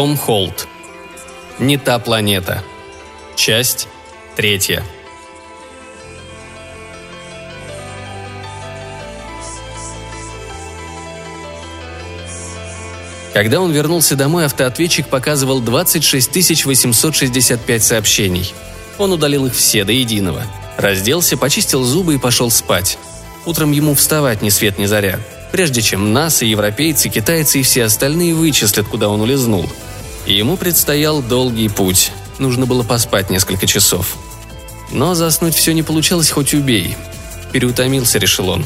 Том Холт. Не та планета. Часть третья. Когда он вернулся домой, автоответчик показывал 26 865 сообщений. Он удалил их все до единого. Разделся, почистил зубы и пошел спать. Утром ему вставать ни свет ни заря. Прежде чем нас европейцы, китайцы и все остальные вычислят, куда он улизнул. Ему предстоял долгий путь. Нужно было поспать несколько часов. Но заснуть все не получалось, хоть убей. Переутомился, решил он.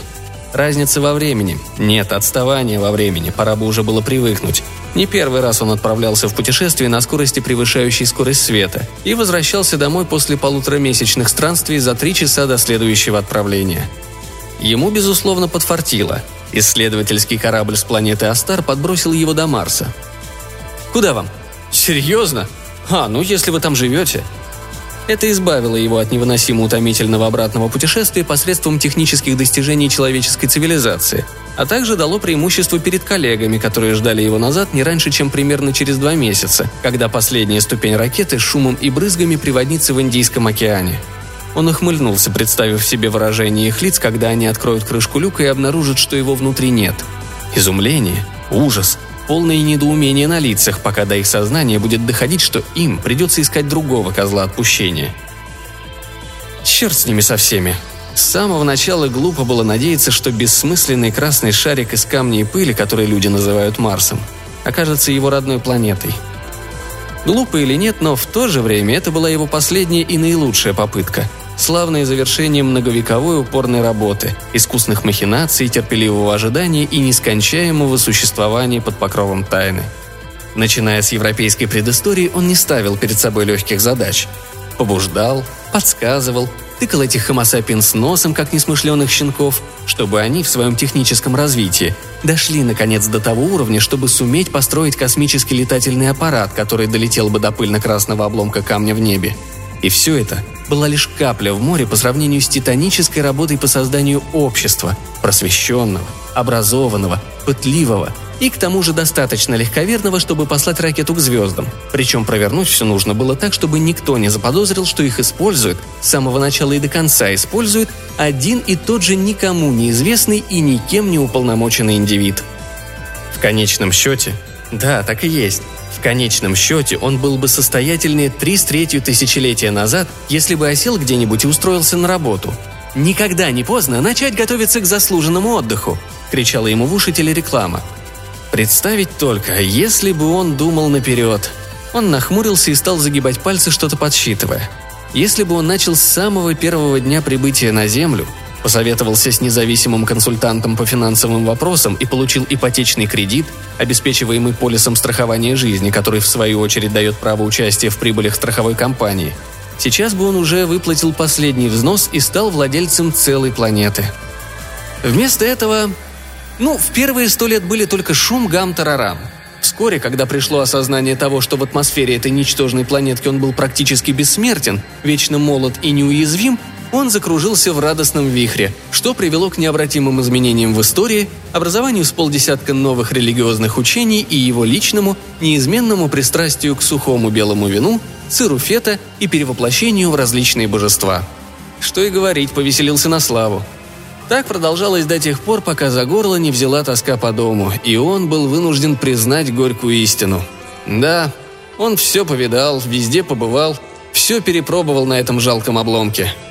Разница во времени. Нет, отставание во времени. Пора бы уже было привыкнуть. Не первый раз он отправлялся в путешествие на скорости, превышающей скорость света, и возвращался домой после полуторамесячных странствий за три часа до следующего отправления. Ему, безусловно, подфартило. Исследовательский корабль с планеты Астар подбросил его до Марса. «Куда вам?» «Серьезно? А, ну если вы там живете», это избавило его от невыносимо утомительного обратного путешествия посредством технических достижений человеческой цивилизации, а также дало преимущество перед коллегами, которые ждали его назад не раньше, чем примерно через два месяца, когда последняя ступень ракеты шумом и брызгами приводнится в Индийском океане. Он ухмыльнулся, представив себе выражение их лиц, когда они откроют крышку люка и обнаружат, что его внутри нет. Изумление, ужас, полное недоумение на лицах, пока до их сознания будет доходить, что им придется искать другого козла отпущения. Черт с ними со всеми. С самого начала глупо было надеяться, что бессмысленный красный шарик из камня и пыли, который люди называют Марсом, окажется его родной планетой. Глупо или нет, но в то же время это была его последняя и наилучшая попытка – славное завершение многовековой упорной работы, искусных махинаций, терпеливого ожидания и нескончаемого существования под покровом тайны. Начиная с европейской предыстории, он не ставил перед собой легких задач. Побуждал, подсказывал, тыкал этих хомосапин с носом, как несмышленых щенков, чтобы они в своем техническом развитии дошли, наконец, до того уровня, чтобы суметь построить космический летательный аппарат, который долетел бы до пыльно-красного обломка камня в небе. И все это была лишь капля в море по сравнению с титанической работой по созданию общества, просвещенного, образованного, пытливого и к тому же достаточно легковерного, чтобы послать ракету к звездам. Причем провернуть все нужно было так, чтобы никто не заподозрил, что их использует, с самого начала и до конца использует один и тот же никому неизвестный и никем не уполномоченный индивид. В конечном счете, да, так и есть, конечном счете он был бы состоятельнее три с третью тысячелетия назад, если бы осел где-нибудь и устроился на работу. «Никогда не поздно начать готовиться к заслуженному отдыху!» – кричала ему в уши телереклама. Представить только, если бы он думал наперед. Он нахмурился и стал загибать пальцы, что-то подсчитывая. Если бы он начал с самого первого дня прибытия на Землю – посоветовался с независимым консультантом по финансовым вопросам и получил ипотечный кредит, обеспечиваемый полисом страхования жизни, который в свою очередь дает право участия в прибылях страховой компании. Сейчас бы он уже выплатил последний взнос и стал владельцем целой планеты. Вместо этого... Ну, в первые сто лет были только шум, гам, тарарам. Вскоре, когда пришло осознание того, что в атмосфере этой ничтожной планетки он был практически бессмертен, вечно молод и неуязвим, он закружился в радостном вихре, что привело к необратимым изменениям в истории, образованию с полдесятка новых религиозных учений и его личному, неизменному пристрастию к сухому белому вину, сыру фета и перевоплощению в различные божества. Что и говорить, повеселился на славу. Так продолжалось до тех пор, пока за горло не взяла тоска по дому, и он был вынужден признать горькую истину. Да, он все повидал, везде побывал, все перепробовал на этом жалком обломке –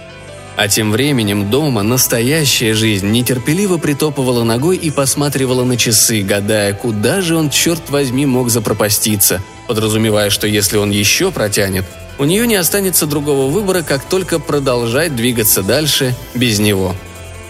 а тем временем дома настоящая жизнь нетерпеливо притопывала ногой и посматривала на часы, гадая, куда же он, черт возьми, мог запропаститься, подразумевая, что если он еще протянет, у нее не останется другого выбора, как только продолжать двигаться дальше без него.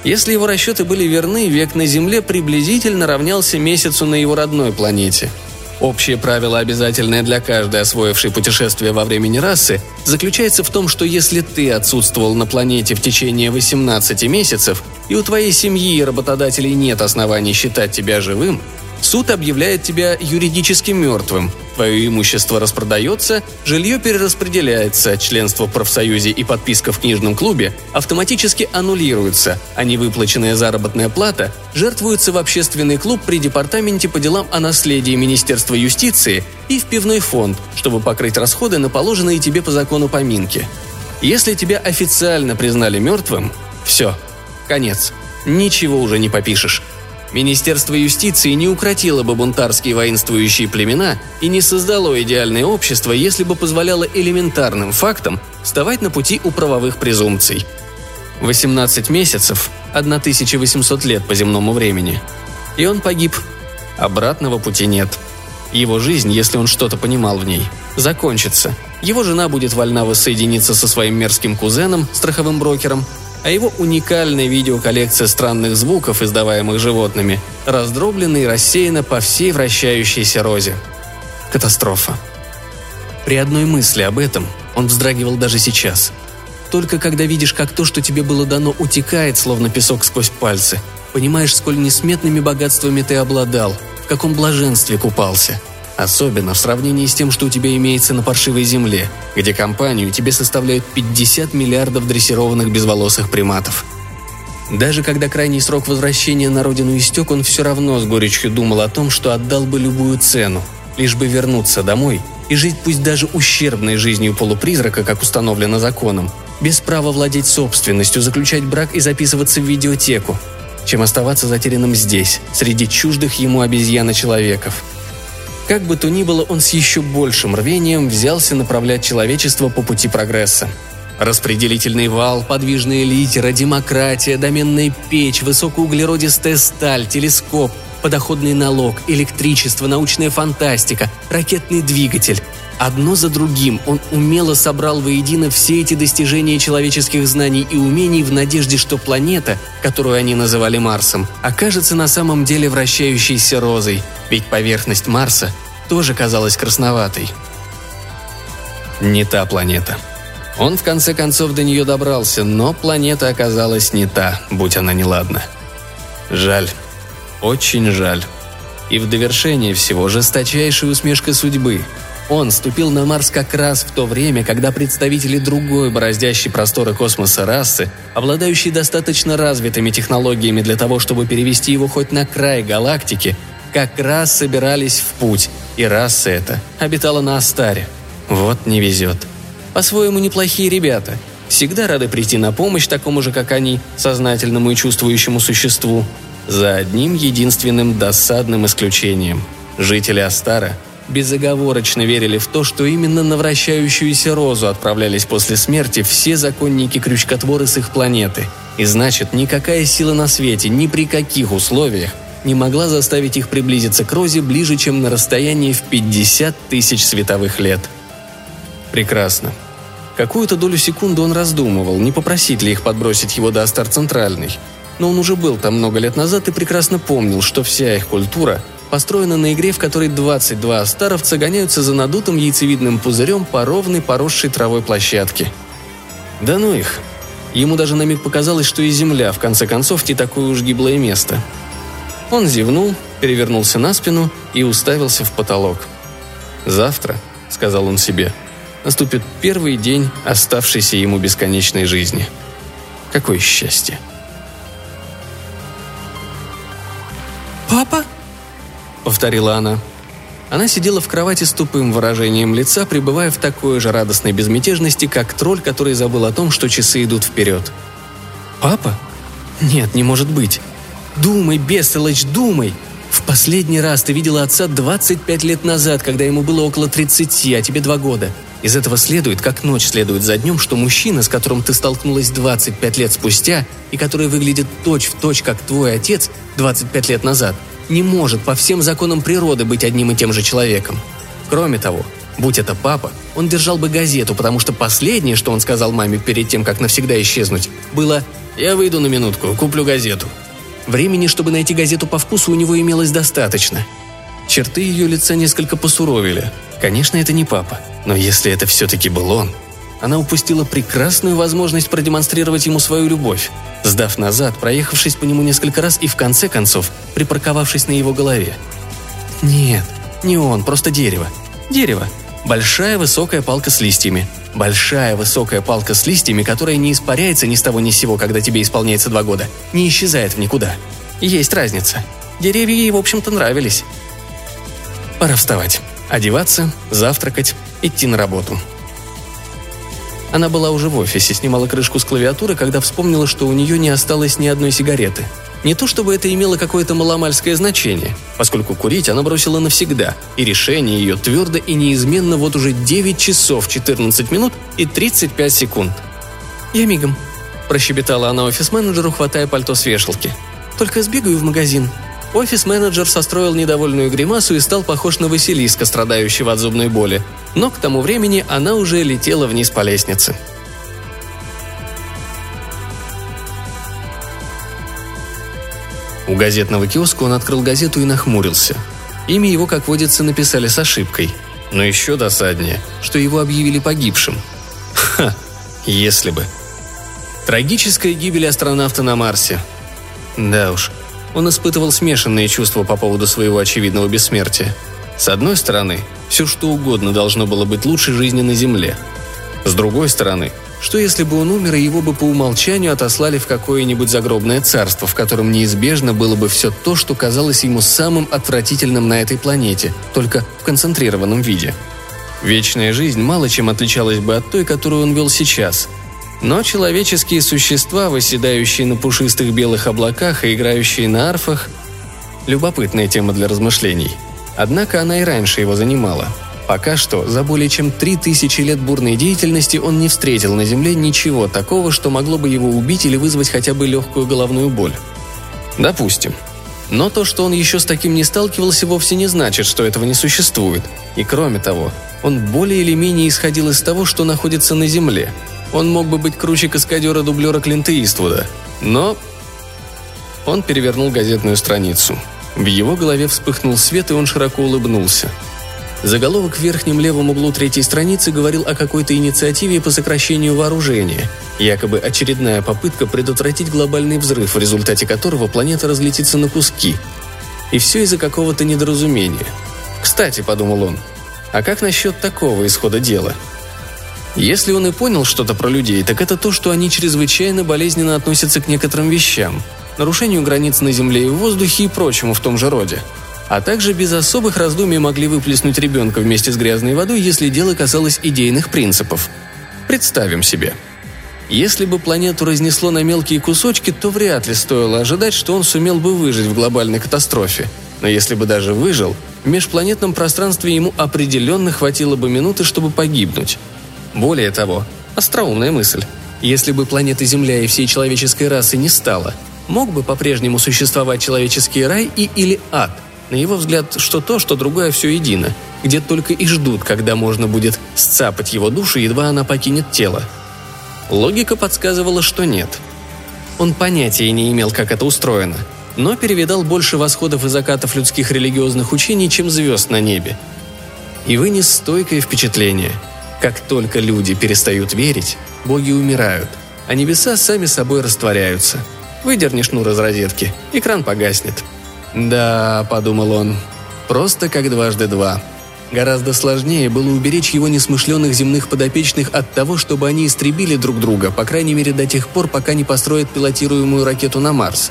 Если его расчеты были верны, век на Земле приблизительно равнялся месяцу на его родной планете – Общее правило, обязательное для каждой освоившей путешествие во времени расы, заключается в том, что если ты отсутствовал на планете в течение 18 месяцев, и у твоей семьи и работодателей нет оснований считать тебя живым, суд объявляет тебя юридически мертвым. Твое имущество распродается, жилье перераспределяется, членство в профсоюзе и подписка в книжном клубе автоматически аннулируются, а невыплаченная заработная плата жертвуется в общественный клуб при Департаменте по делам о наследии Министерства юстиции и в пивной фонд, чтобы покрыть расходы на положенные тебе по закону поминки. Если тебя официально признали мертвым, все, конец. Ничего уже не попишешь. Министерство юстиции не укротило бы бунтарские воинствующие племена и не создало идеальное общество, если бы позволяло элементарным фактам вставать на пути у правовых презумпций. 18 месяцев – 1800 лет по земному времени. И он погиб. Обратного пути нет. Его жизнь, если он что-то понимал в ней, закончится. Его жена будет вольна воссоединиться со своим мерзким кузеном, страховым брокером, а его уникальная видеоколлекция странных звуков, издаваемых животными, раздроблена и рассеяна по всей вращающейся розе. Катастрофа. При одной мысли об этом он вздрагивал даже сейчас. Только когда видишь, как то, что тебе было дано, утекает, словно песок сквозь пальцы, понимаешь, сколь несметными богатствами ты обладал, в каком блаженстве купался – Особенно в сравнении с тем, что у тебя имеется на паршивой земле, где компанию тебе составляют 50 миллиардов дрессированных безволосых приматов. Даже когда крайний срок возвращения на родину истек, он все равно с горечью думал о том, что отдал бы любую цену, лишь бы вернуться домой и жить пусть даже ущербной жизнью полупризрака, как установлено законом, без права владеть собственностью, заключать брак и записываться в видеотеку, чем оставаться затерянным здесь, среди чуждых ему обезьяна-человеков – как бы то ни было, он с еще большим рвением взялся направлять человечество по пути прогресса. Распределительный вал, подвижная литера, демократия, доменная печь, высокоуглеродистая сталь, телескоп, подоходный налог, электричество, научная фантастика, ракетный двигатель. Одно за другим он умело собрал воедино все эти достижения человеческих знаний и умений в надежде, что планета, которую они называли Марсом, окажется на самом деле вращающейся розой, ведь поверхность Марса тоже казалась красноватой. Не та планета. Он в конце концов до нее добрался, но планета оказалась не та, будь она неладна. Жаль. Очень жаль. И в довершение всего жесточайшая усмешка судьбы – он ступил на Марс как раз в то время, когда представители другой бороздящей просторы космоса расы, обладающие достаточно развитыми технологиями для того, чтобы перевести его хоть на край галактики, как раз собирались в путь, и раса эта обитала на Астаре. Вот не везет. По-своему неплохие ребята. Всегда рады прийти на помощь такому же, как они, сознательному и чувствующему существу. За одним единственным досадным исключением. Жители Астара – безоговорочно верили в то, что именно на вращающуюся розу отправлялись после смерти все законники-крючкотворы с их планеты. И значит, никакая сила на свете, ни при каких условиях не могла заставить их приблизиться к розе ближе, чем на расстоянии в 50 тысяч световых лет. Прекрасно. Какую-то долю секунды он раздумывал, не попросить ли их подбросить его до Астар Центральный. Но он уже был там много лет назад и прекрасно помнил, что вся их культура построена на игре, в которой 22 старовца гоняются за надутым яйцевидным пузырем по ровной поросшей травой площадке. Да ну их. Ему даже на миг показалось, что и земля, в конце концов, не такое уж гиблое место. Он зевнул, перевернулся на спину и уставился в потолок. «Завтра», — сказал он себе, — «наступит первый день оставшейся ему бесконечной жизни. Какое счастье!» «Папа?» — повторила она. Она сидела в кровати с тупым выражением лица, пребывая в такой же радостной безмятежности, как тролль, который забыл о том, что часы идут вперед. «Папа? Нет, не может быть. Думай, Бестолочь, думай! В последний раз ты видела отца 25 лет назад, когда ему было около 30, а тебе два года. Из этого следует, как ночь следует за днем, что мужчина, с которым ты столкнулась 25 лет спустя и который выглядит точь-в-точь, точь, как твой отец 25 лет назад – не может по всем законам природы быть одним и тем же человеком. Кроме того, будь это папа, он держал бы газету, потому что последнее, что он сказал маме перед тем, как навсегда исчезнуть, было «Я выйду на минутку, куплю газету». Времени, чтобы найти газету по вкусу, у него имелось достаточно. Черты ее лица несколько посуровили. Конечно, это не папа, но если это все-таки был он, она упустила прекрасную возможность продемонстрировать ему свою любовь, сдав назад, проехавшись по нему несколько раз и в конце концов припарковавшись на его голове. Нет, не он, просто дерево. Дерево. Большая высокая палка с листьями. Большая высокая палка с листьями, которая не испаряется ни с того ни с сего, когда тебе исполняется два года. Не исчезает в никуда. Есть разница. Деревья ей, в общем-то, нравились. Пора вставать. Одеваться, завтракать, идти на работу. Она была уже в офисе, снимала крышку с клавиатуры, когда вспомнила, что у нее не осталось ни одной сигареты. Не то чтобы это имело какое-то маломальское значение, поскольку курить она бросила навсегда, и решение ее твердо и неизменно вот уже 9 часов 14 минут и 35 секунд. «Я мигом», – прощебетала она офис-менеджеру, хватая пальто с вешалки. «Только сбегаю в магазин. Офис-менеджер состроил недовольную гримасу и стал похож на Василиска, страдающего от зубной боли. Но к тому времени она уже летела вниз по лестнице. У газетного киоска он открыл газету и нахмурился. Имя его, как водится, написали с ошибкой. Но еще досаднее, что его объявили погибшим. Ха, если бы. Трагическая гибель астронавта на Марсе. Да уж, он испытывал смешанные чувства по поводу своего очевидного бессмертия. С одной стороны, все что угодно должно было быть лучше жизни на Земле. С другой стороны, что если бы он умер, и его бы по умолчанию отослали в какое-нибудь загробное царство, в котором неизбежно было бы все то, что казалось ему самым отвратительным на этой планете, только в концентрированном виде. Вечная жизнь мало чем отличалась бы от той, которую он вел сейчас – но человеческие существа, выседающие на пушистых белых облаках и играющие на арфах – любопытная тема для размышлений. Однако она и раньше его занимала. Пока что, за более чем три тысячи лет бурной деятельности он не встретил на Земле ничего такого, что могло бы его убить или вызвать хотя бы легкую головную боль. Допустим. Но то, что он еще с таким не сталкивался, вовсе не значит, что этого не существует. И кроме того, он более или менее исходил из того, что находится на Земле – он мог бы быть круче каскадера-дублера Клинта Иствуда. Но... Он перевернул газетную страницу. В его голове вспыхнул свет, и он широко улыбнулся. Заголовок в верхнем левом углу третьей страницы говорил о какой-то инициативе по сокращению вооружения, якобы очередная попытка предотвратить глобальный взрыв, в результате которого планета разлетится на куски. И все из-за какого-то недоразумения. «Кстати», — подумал он, — «а как насчет такого исхода дела?» Если он и понял что-то про людей, так это то, что они чрезвычайно болезненно относятся к некоторым вещам, нарушению границ на земле и в воздухе и прочему в том же роде. А также без особых раздумий могли выплеснуть ребенка вместе с грязной водой, если дело касалось идейных принципов. Представим себе. Если бы планету разнесло на мелкие кусочки, то вряд ли стоило ожидать, что он сумел бы выжить в глобальной катастрофе. Но если бы даже выжил, в межпланетном пространстве ему определенно хватило бы минуты, чтобы погибнуть. Более того, остроумная мысль. Если бы планеты Земля и всей человеческой расы не стало, мог бы по-прежнему существовать человеческий рай и или ад? На его взгляд, что то, что другое все едино, где только и ждут, когда можно будет сцапать его душу, едва она покинет тело. Логика подсказывала, что нет. Он понятия не имел, как это устроено, но перевидал больше восходов и закатов людских религиозных учений, чем звезд на небе. И вынес стойкое впечатление – как только люди перестают верить, боги умирают, а небеса сами собой растворяются. Выдерни шнур из розетки, экран погаснет. «Да», — подумал он, — «просто как дважды два». Гораздо сложнее было уберечь его несмышленных земных подопечных от того, чтобы они истребили друг друга, по крайней мере до тех пор, пока не построят пилотируемую ракету на Марс.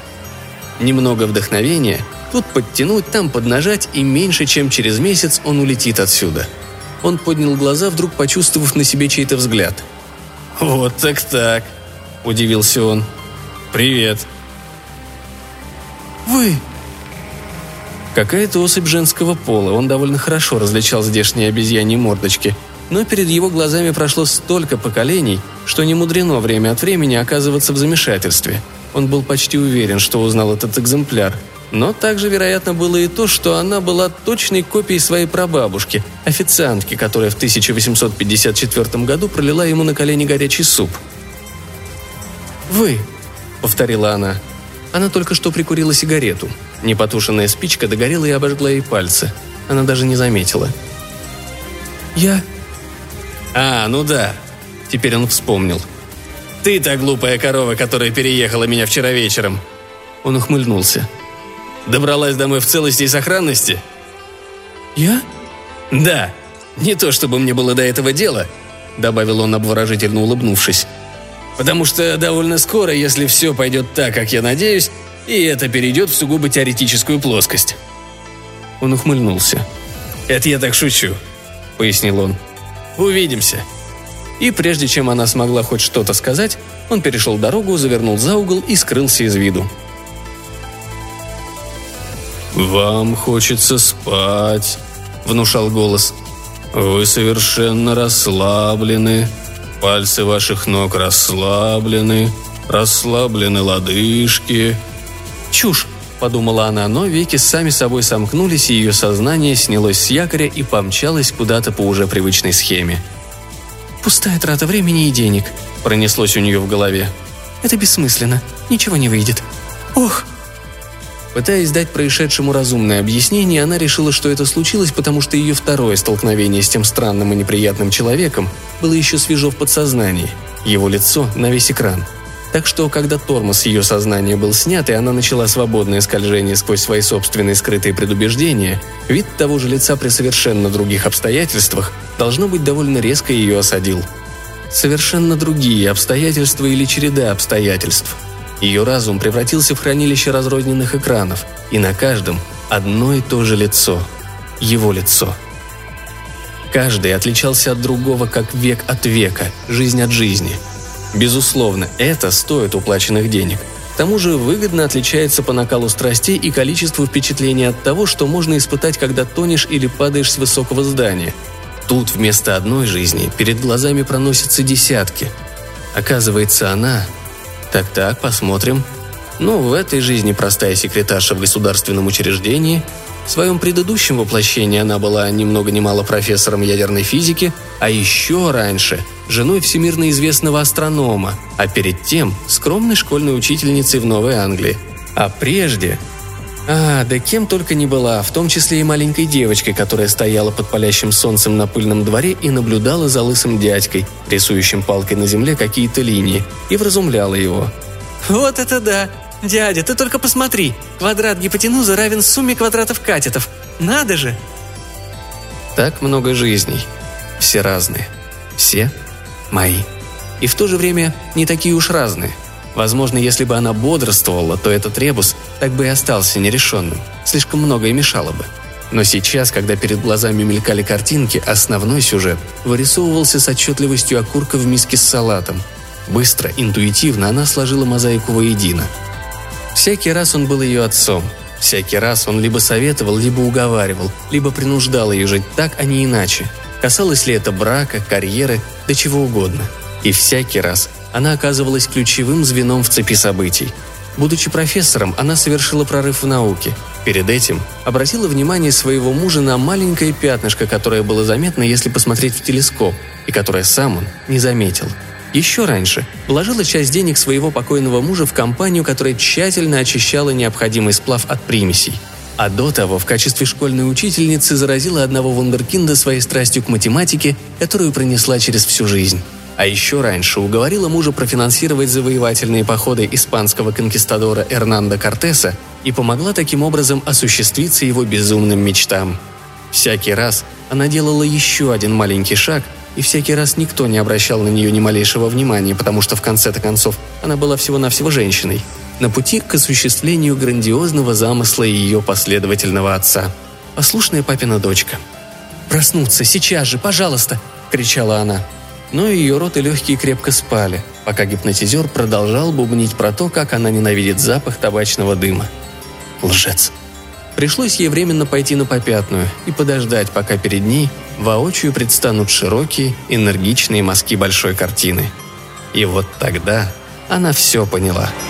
Немного вдохновения, тут подтянуть, там поднажать, и меньше чем через месяц он улетит отсюда – он поднял глаза, вдруг почувствовав на себе чей-то взгляд. «Вот так-так», – удивился он. «Привет». «Вы?» Какая-то особь женского пола, он довольно хорошо различал здешние обезьяньи мордочки, но перед его глазами прошло столько поколений, что не мудрено время от времени оказываться в замешательстве. Он был почти уверен, что узнал этот экземпляр – но также, вероятно, было и то, что она была точной копией своей прабабушки, официантки, которая в 1854 году пролила ему на колени горячий суп. «Вы», — повторила она. Она только что прикурила сигарету. Непотушенная спичка догорела и обожгла ей пальцы. Она даже не заметила. «Я...» «А, ну да». Теперь он вспомнил. «Ты та глупая корова, которая переехала меня вчера вечером». Он ухмыльнулся. Добралась домой в целости и сохранности?» Я? Да. Не то чтобы мне было до этого дела, добавил он, обворожительно улыбнувшись. Потому что довольно скоро, если все пойдет так, как я надеюсь, и это перейдет в сугубо теоретическую плоскость. Он ухмыльнулся. «Это я так шучу», — пояснил он. «Увидимся». И прежде чем она смогла хоть что-то сказать, он перешел дорогу, завернул за угол и скрылся из виду. «Вам хочется спать», — внушал голос. «Вы совершенно расслаблены. Пальцы ваших ног расслаблены. Расслаблены лодыжки». «Чушь», — подумала она, но веки сами собой сомкнулись, и ее сознание снялось с якоря и помчалось куда-то по уже привычной схеме. «Пустая трата времени и денег», — пронеслось у нее в голове. «Это бессмысленно. Ничего не выйдет. Ох!» Пытаясь дать происшедшему разумное объяснение, она решила, что это случилось, потому что ее второе столкновение с тем странным и неприятным человеком было еще свежо в подсознании. Его лицо на весь экран. Так что, когда тормоз ее сознания был снят, и она начала свободное скольжение сквозь свои собственные скрытые предубеждения, вид того же лица при совершенно других обстоятельствах, должно быть, довольно резко ее осадил. Совершенно другие обстоятельства или череда обстоятельств – ее разум превратился в хранилище разрозненных экранов, и на каждом одно и то же лицо. Его лицо. Каждый отличался от другого как век от века, жизнь от жизни. Безусловно, это стоит уплаченных денег. К тому же выгодно отличается по накалу страстей и количеству впечатлений от того, что можно испытать, когда тонешь или падаешь с высокого здания. Тут вместо одной жизни перед глазами проносятся десятки. Оказывается, она так-так, посмотрим. Ну, в этой жизни простая секретарша в государственном учреждении. В своем предыдущем воплощении она была ни много ни мало профессором ядерной физики, а еще раньше – женой всемирно известного астронома, а перед тем – скромной школьной учительницей в Новой Англии. А прежде а, да кем только не была, в том числе и маленькой девочкой, которая стояла под палящим солнцем на пыльном дворе и наблюдала за лысым дядькой, рисующим палкой на земле какие-то линии, и вразумляла его. «Вот это да! Дядя, ты только посмотри! Квадрат гипотенузы равен сумме квадратов катетов! Надо же!» Так много жизней. Все разные. Все мои. И в то же время не такие уж разные – Возможно, если бы она бодрствовала, то этот ребус так бы и остался нерешенным. Слишком многое мешало бы. Но сейчас, когда перед глазами мелькали картинки, основной сюжет вырисовывался с отчетливостью окурка в миске с салатом. Быстро, интуитивно она сложила мозаику воедино. Всякий раз он был ее отцом. Всякий раз он либо советовал, либо уговаривал, либо принуждал ее жить так, а не иначе. Касалось ли это брака, карьеры, да чего угодно. И всякий раз она оказывалась ключевым звеном в цепи событий. Будучи профессором, она совершила прорыв в науке. Перед этим обратила внимание своего мужа на маленькое пятнышко, которое было заметно, если посмотреть в телескоп, и которое сам он не заметил. Еще раньше вложила часть денег своего покойного мужа в компанию, которая тщательно очищала необходимый сплав от примесей. А до того в качестве школьной учительницы заразила одного вундеркинда своей страстью к математике, которую пронесла через всю жизнь. А еще раньше уговорила мужа профинансировать завоевательные походы испанского конкистадора Эрнандо Кортеса и помогла таким образом осуществиться его безумным мечтам. Всякий раз она делала еще один маленький шаг, и всякий раз никто не обращал на нее ни малейшего внимания, потому что в конце-то концов она была всего-навсего женщиной, на пути к осуществлению грандиозного замысла ее последовательного отца. Послушная папина дочка. «Проснуться, сейчас же, пожалуйста!» – кричала она – но ее рот и легкие крепко спали, пока гипнотизер продолжал бубнить про то, как она ненавидит запах табачного дыма. Лжец. Пришлось ей временно пойти на попятную и подождать, пока перед ней воочию предстанут широкие, энергичные мазки большой картины. И вот тогда она все поняла –